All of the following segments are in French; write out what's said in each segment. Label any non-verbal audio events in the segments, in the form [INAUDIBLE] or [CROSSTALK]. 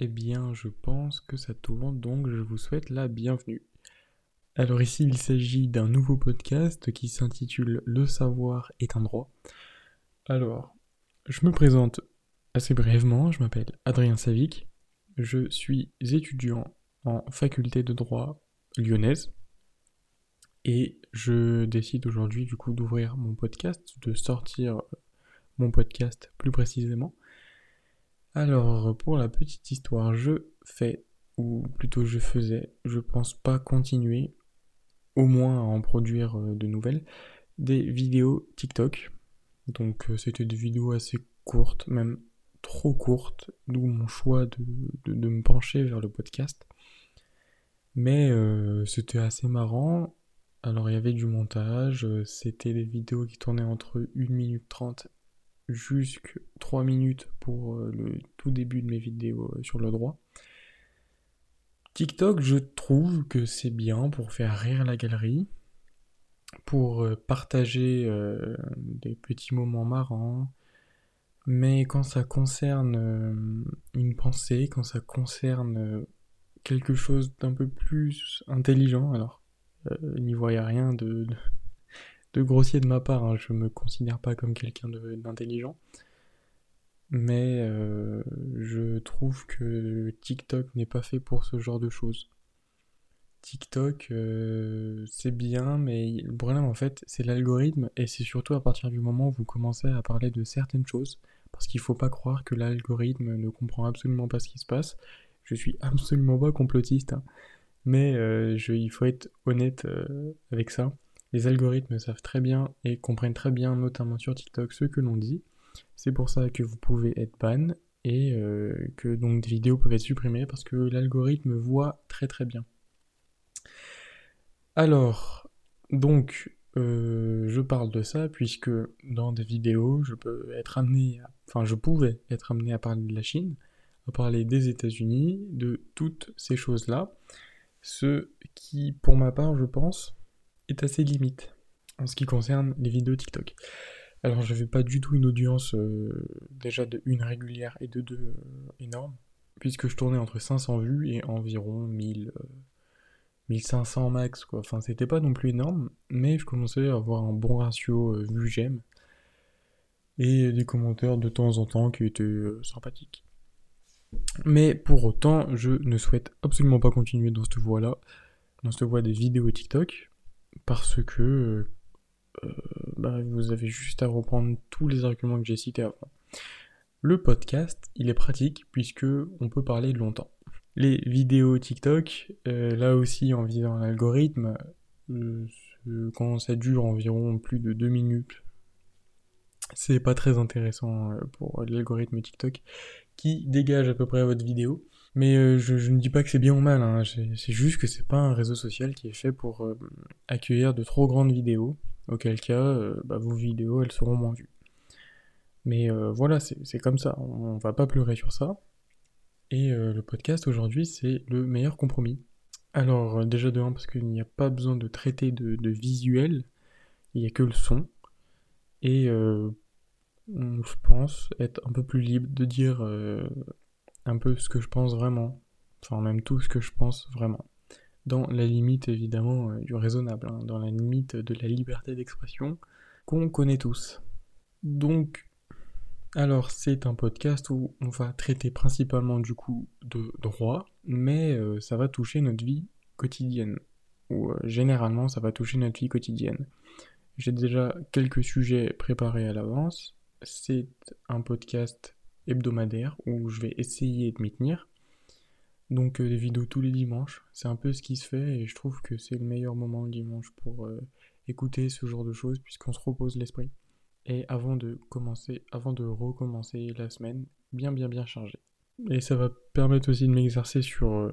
Eh bien, je pense que ça tourne, donc je vous souhaite la bienvenue. Alors ici, il s'agit d'un nouveau podcast qui s'intitule Le savoir est un droit. Alors, je me présente assez brièvement, je m'appelle Adrien Savic, je suis étudiant en faculté de droit lyonnaise et je décide aujourd'hui du coup d'ouvrir mon podcast, de sortir mon podcast plus précisément. Alors, pour la petite histoire, je fais, ou plutôt je faisais, je pense pas continuer, au moins à en produire euh, de nouvelles, des vidéos TikTok. Donc, euh, c'était des vidéos assez courtes, même trop courtes, d'où mon choix de, me pencher vers le podcast. Mais euh, c'était assez marrant. Alors il y avait du montage, c'était des vidéos qui tournaient entre 1 minute 30 jusqu'à 3 minutes pour euh, le tout début de mes vidéos euh, sur le droit. TikTok, je trouve que c'est bien pour faire rire la galerie, pour euh, partager des petits moments marrants, mais quand ça concerne une pensée, quand ça concerne quelque chose d'un peu plus intelligent, alors n'y voyez rien de, de grossier de ma part, hein. je me considère pas comme quelqu'un d'intelligent. Mais euh, je trouve que TikTok n'est pas fait pour ce genre de choses. TikTok, euh, c'est bien, mais le problème en fait, c'est l'algorithme, et c'est surtout à partir du moment où vous commencez à parler de certaines choses, parce qu'il faut pas croire que l'algorithme ne comprend absolument pas ce qui se passe. Je suis [LAUGHS] absolument pas complotiste, hein. mais euh, il faut être honnête avec ça. Les algorithmes savent très bien et comprennent très bien, notamment sur TikTok, ce que l'on dit. C'est pour ça que vous pouvez être ban et euh, que donc des vidéos peuvent être supprimées parce que l'algorithme voit très très bien. Alors, donc, euh, je parle de ça puisque dans des vidéos, je peux être amené, à, enfin, je pouvais être amené à parler de la Chine, à parler des États-Unis, de toutes ces choses-là. Ce qui, pour ma part, je pense, est assez limite en ce qui concerne les vidéos TikTok. Alors je n'avais pas du tout une audience euh, déjà de une régulière et de deux euh, énorme, puisque je tournais entre 500 vues et environ 1000, 1500 euh, max quoi. Enfin c'était pas non plus énorme, mais je commençais à avoir un bon ratio vue j'aime et des commentaires de temps en temps qui étaient sympathiques. Mais pour autant, je ne souhaite absolument pas continuer dans cette voie-là, dans cette voie des vidéos TikTok, parce que euh, euh, bah, vous avez juste à reprendre tous les arguments que j'ai cités avant. Le podcast, il est pratique puisque on peut parler longtemps. Les vidéos TikTok, euh, là aussi en visant l'algorithme, quand ça dure environ plus de 2 minutes, c'est pas très intéressant pour l'algorithme TikTok qui dégage à peu près votre vidéo. Mais euh, je, ne dis pas que c'est bien ou mal, hein. c'est juste que c'est pas un réseau social qui est fait pour euh, accueillir de trop grandes vidéos, auquel cas euh, bah, vos vidéos elles seront moins vues. Mais voilà, c'est comme ça, on, va pas pleurer sur ça. Et le podcast aujourd'hui, c'est le meilleur compromis. Alors déjà de parce qu'il n'y a pas besoin de traiter de visuel, il n'y a que le son. Et je pense être un peu plus libre de dire un peu ce que je pense vraiment, enfin même tout ce que je pense vraiment, dans la limite évidemment euh, du raisonnable, hein, dans la limite de la liberté d'expression qu'on connaît tous. Donc, alors c'est un podcast où on va traiter principalement du coup de droit, mais euh, ça va toucher notre vie quotidienne, ou euh, généralement ça va toucher notre vie quotidienne. J'ai déjà quelques sujets préparés à l'avance. C'est un podcast hebdomadaire où je vais essayer de m'y tenir. Donc euh, des vidéos tous les dimanches, c'est un peu ce qui se fait et je trouve que c'est le meilleur moment le dimanche pour euh, écouter ce genre de choses puisqu'on se repose l'esprit. Et avant de commencer, avant de recommencer la semaine, bien bien bien chargé. Et ça va permettre aussi de m'exercer sur euh,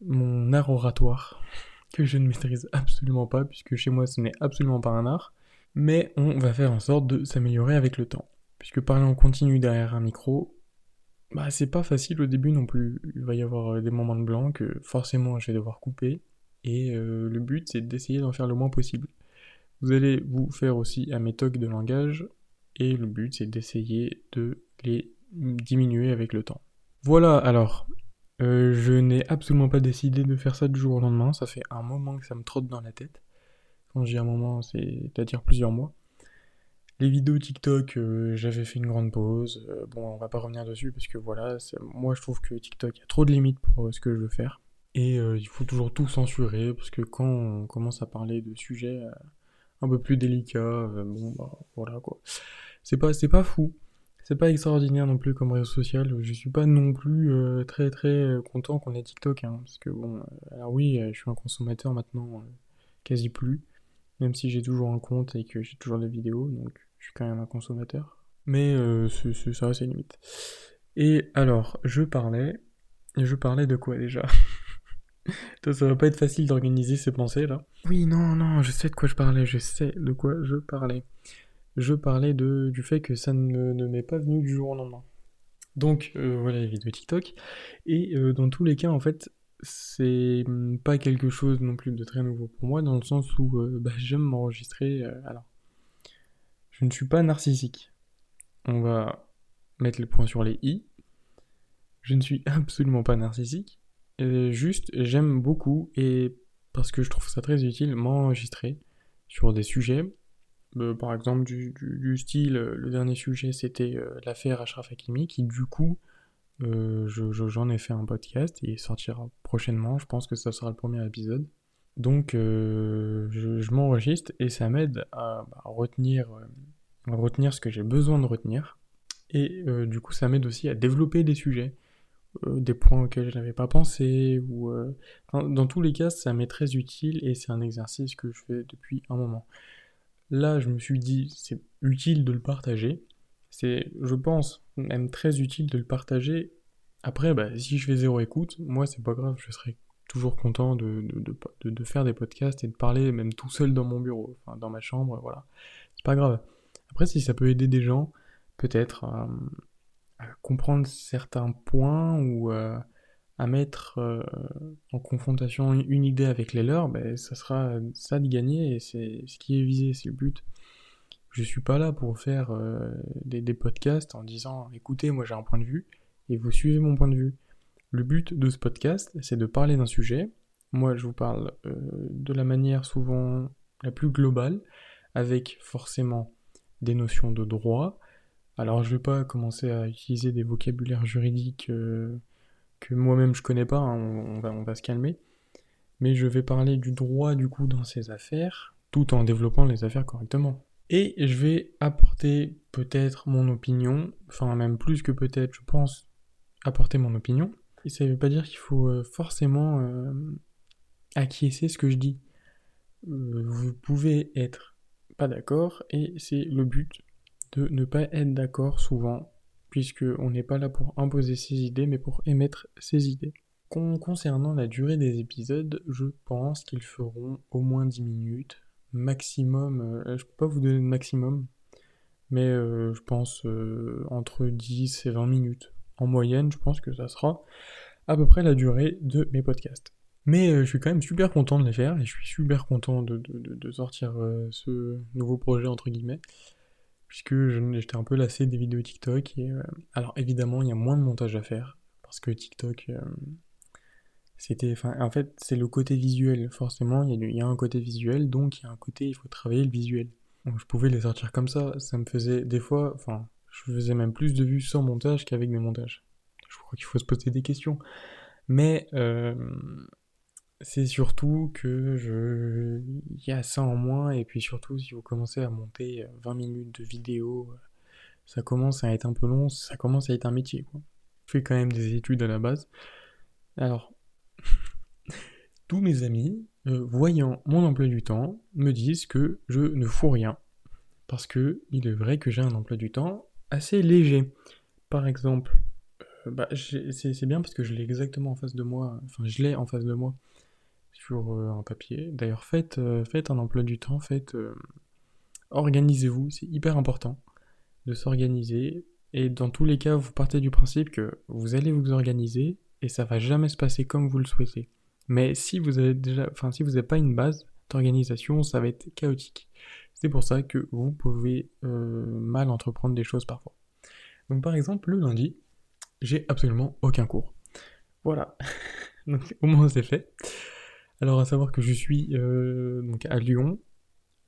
mon art oratoire [LAUGHS] que je ne maîtrise absolument pas puisque chez moi ce n'est absolument pas un art. Mais on va faire en sorte de s'améliorer avec le temps. Puisque parler en continu derrière un micro, bah c'est pas facile au début non plus. Il va y avoir euh, des moments de blanc que forcément je vais devoir couper. Et euh, le but c'est d'essayer d'en faire le moins possible. Vous allez vous faire aussi un méthode de langage. Et le but c'est d'essayer de les diminuer avec le temps. Voilà, alors, euh, je n'ai absolument pas décidé de faire ça du jour au lendemain, ça fait un moment que ça me trotte dans la tête. Quand j'ai un moment, c'est-à-dire plusieurs mois. Les vidéos TikTok, euh, j'avais fait une grande pause. Euh, bon, on va pas revenir dessus parce que voilà, moi je trouve que TikTok, a trop de limites pour ce que je veux faire. Et il faut toujours tout censurer parce que quand on commence à parler de sujets un peu plus délicats, bon, bah voilà quoi. C'est pas, pas fou c'est pas extraordinaire non plus comme réseau social. Je suis pas non plus euh, très très euh, content qu'on ait TikTok, hein, parce que bon, euh, alors oui, je suis un consommateur maintenant, quasi plus, même si j'ai toujours un compte et que j'ai toujours des vidéos, donc je suis quand même un consommateur. Mais ça c'est limite. Et alors, je parlais, je parlais de quoi déjà? [LAUGHS] Ça va pas être facile d'organiser ces pensées là. Oui, non, non, je sais de quoi je parlais, je sais de quoi je parlais je parlais de, du fait que ça ne, m'est pas venu du jour au lendemain. Donc euh, voilà les vidéos TikTok. Et euh, dans tous les cas, en fait, c'est pas quelque chose non plus de très nouveau pour moi, dans le sens où euh, bah, j'aime m'enregistrer. alors, je ne suis pas narcissique. On va mettre le point sur les i. Je ne suis [LAUGHS] absolument pas narcissique. juste, j'aime beaucoup et parce que je trouve ça très utile m'enregistrer sur des sujets euh, par exemple du, style, euh, le dernier sujet c'était euh, l'affaire Ashraf Hakimi, qui du coup, j'en ai fait un podcast, il sortira prochainement, je pense que ça sera le premier épisode. Donc je, m'enregistre et ça m'aide à, bah, retenir, retenir ce que j'ai besoin de retenir. Et du coup ça m'aide aussi à développer des sujets, des points auxquels je n'avais pas pensé. Ou, dans tous les cas ça m'est très utile et c'est un exercice que je fais depuis un moment. Là, je me suis dit, c'est utile de le partager. C'est, je pense, même très utile de le partager. Après, bah, si je fais zéro écoute, moi, c'est pas grave, je serai toujours content de, de, faire des podcasts et de parler même tout seul dans mon bureau, enfin, dans ma chambre, voilà. C'est pas grave. Après, si ça peut aider des gens, peut-être à, comprendre certains points ou à mettre euh, en confrontation une idée avec les leurs, ben, ça sera ça de gagner et c'est ce qui est visé, c'est le but. Je suis pas là pour faire euh, des, podcasts en disant écoutez, moi j'ai un point de vue et vous suivez mon point de vue. Le but de ce podcast, c'est de parler d'un sujet. Moi, je vous parle euh, de la manière souvent la plus globale, avec forcément des notions de droit. Alors, je vais pas commencer à utiliser des vocabulaires juridiques que moi-même je connais pas, hein, on va se calmer. Mais je vais parler du droit du coup dans ces affaires, tout en développant les affaires correctement. Et je vais apporter peut-être mon opinion, enfin même plus que peut-être, je pense, apporter mon opinion. Et ça ne veut pas dire qu'il faut euh, forcément euh, acquiescer ce que je dis. Euh, vous pouvez être pas d'accord et c'est le but de ne pas être d'accord souvent puisqu'on n'est pas là pour imposer ses idées, mais pour émettre ses idées. concernant la durée des épisodes, je pense qu'ils feront au moins 10 minutes, maximum, euh, je peux pas vous donner le maximum, mais je pense entre 10 et 20 minutes. En moyenne, je pense que ça sera à peu près la durée de mes podcasts. Mais je suis quand même super content de les faire et je suis super content de sortir ce nouveau projet entre guillemets puisque j'étais un peu lassé des vidéos TikTok. Euh, alors évidemment, il y a moins de montage à faire, parce que TikTok, euh, c'était, en fait, c'est le côté visuel. Forcément, il y, a, un côté visuel, donc il y a un côté, il faut travailler le visuel. Je pouvais les sortir comme ça, ça me faisait des fois, enfin, je faisais même plus de vues sans montage qu'avec mes montages. Je crois qu'il faut se poser des questions. Mais euh, c'est surtout que je il y a ça en moins et puis surtout si vous commencez à monter 20 euh, minutes de vidéo euh, ça commence à être un peu long ça commence à être un métier quoi je fais quand même des études à la base alors [LAUGHS] tous mes amis voyant mon emploi du temps me disent que je ne fous rien parce que il est vrai que j'ai un emploi du temps assez léger par exemple bah, c'est bien parce que je l'ai exactement en face de moi enfin je l'ai en face de moi sur euh, un papier. D'ailleurs, faites, euh, faites un emploi du temps, faites, euh, organisez-vous, c'est hyper important de s'organiser. Et dans tous les cas, vous partez du principe que vous allez vous organiser et ça va jamais se passer comme vous le souhaitez. Mais si vous avez déjà, enfin si vous n'avez pas une base d'organisation, ça va être chaotique. C'est pour ça que vous pouvez mal entreprendre des choses parfois. Donc par exemple, le lundi, j'ai absolument aucun cours. Voilà. [LAUGHS] donc au moins c'est fait. Alors à savoir que je suis euh, à Lyon.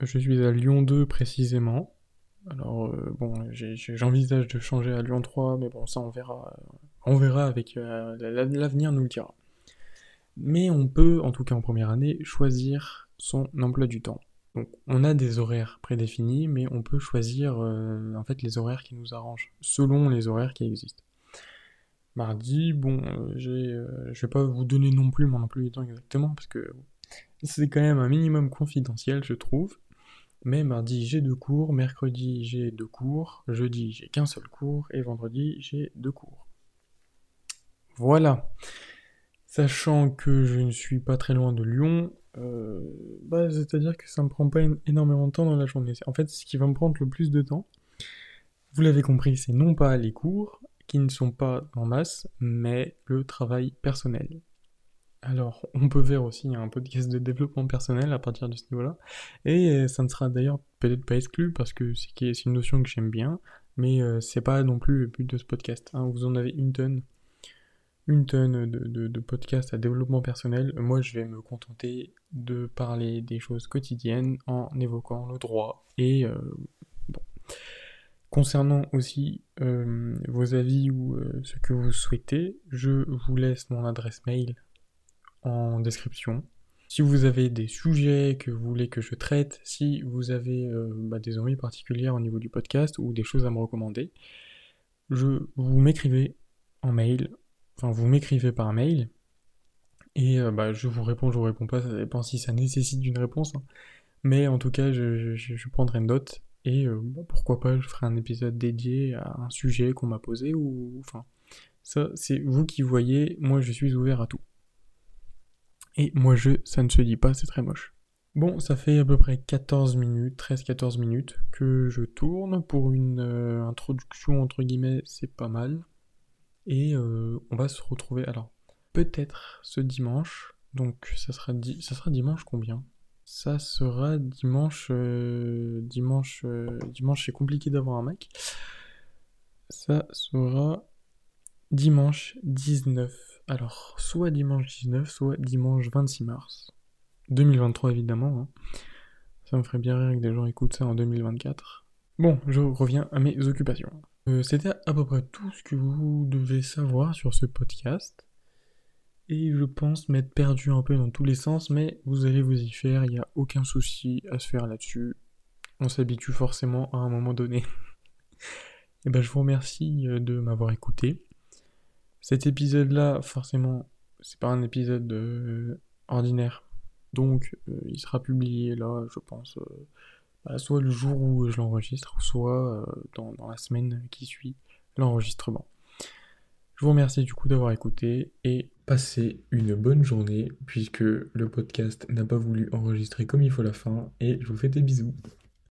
Je suis à Lyon 2 précisément. Alors euh, bon, j'envisage de changer à Lyon 3, mais bon ça on verra. On verra avec euh, l'avenir nous le dira. Mais on peut, en tout cas en première année, choisir son emploi du temps. Donc on a des horaires prédéfinis, mais on peut choisir en fait les horaires qui nous arrangent, selon les horaires qui existent. Mardi, bon, euh, j'ai, euh, je vais pas vous donner non plus mon emploi du temps exactement parce que c'est quand même un minimum confidentiel, je trouve. Mais mardi, j'ai deux cours, mercredi, j'ai deux cours, jeudi, j'ai qu'un seul cours et vendredi, j'ai deux cours. Voilà. Sachant que je ne suis pas très loin de Lyon, euh, bah, c'est-à-dire que ça me prend pas énormément de temps dans la journée. En fait, ce qui va me prendre le plus de temps, vous l'avez compris, c'est non pas les cours, qui ne sont pas en masse, mais le travail personnel. Alors, on peut faire aussi un podcast de développement personnel à partir de ce niveau-là, et ça ne sera d'ailleurs peut-être pas exclu parce que c'est une notion que j'aime bien, mais euh, c'est pas non plus le but de ce podcast. Hein. Vous en avez une tonne, une tonne de, podcasts à développement personnel. Moi, je vais me contenter de parler des choses quotidiennes en évoquant le droit et euh, bon. Concernant aussi euh, vos avis ou euh, ce que vous souhaitez, je vous laisse mon adresse mail en description. Si vous avez des sujets que vous voulez que je traite, si vous avez bah, des envies particulières au niveau du podcast ou des choses à me recommander, je vous m'écrivez en mail, enfin vous m'écrivez par mail, et bah, je vous réponds, je vous réponds pas, ça dépend si ça nécessite une réponse. Hein. Mais en tout cas, je, je prendrai une note et euh, bah, pourquoi pas, je ferai un épisode dédié à un sujet qu'on m'a posé ou. Enfin, ça, c'est vous qui voyez, moi je suis ouvert à tout. Et moi je, ça ne se dit pas, c'est très moche. Bon, ça fait à peu près 14 minutes, 13-14 minutes que je tourne. Pour une euh, introduction, entre guillemets, c'est pas mal. Et euh, on va se retrouver, alors, peut-être ce dimanche. Donc, ça sera, ça sera dimanche combien? Ça sera dimanche. Euh, dimanche, euh, dimanche, c'est compliqué d'avoir un Mac. Ça sera dimanche 19. Alors, soit dimanche 19, soit dimanche 26 mars. 2023, évidemment. Hein. Ça me ferait bien rire que des gens écoutent ça en 2024. Bon, je reviens à mes occupations. Euh, c'était à peu près tout ce que vous devez savoir sur ce podcast et je pense m'être perdu un peu dans tous les sens, mais vous allez vous y faire, il n'y a aucun souci à se faire là-dessus. On s'habitue forcément à un moment donné. et [LAUGHS] eh ben je vous remercie euh, de m'avoir écouté. Cet épisode-là, forcément, c'est pas un épisode euh, ordinaire. Donc il sera publié là, je pense, bah, soit le jour où je l'enregistre, soit dans la semaine qui suit l'enregistrement. Je vous remercie du coup d'avoir écouté et passez une bonne journée puisque le podcast n'a pas voulu enregistrer comme il faut la fin et je vous fais des bisous.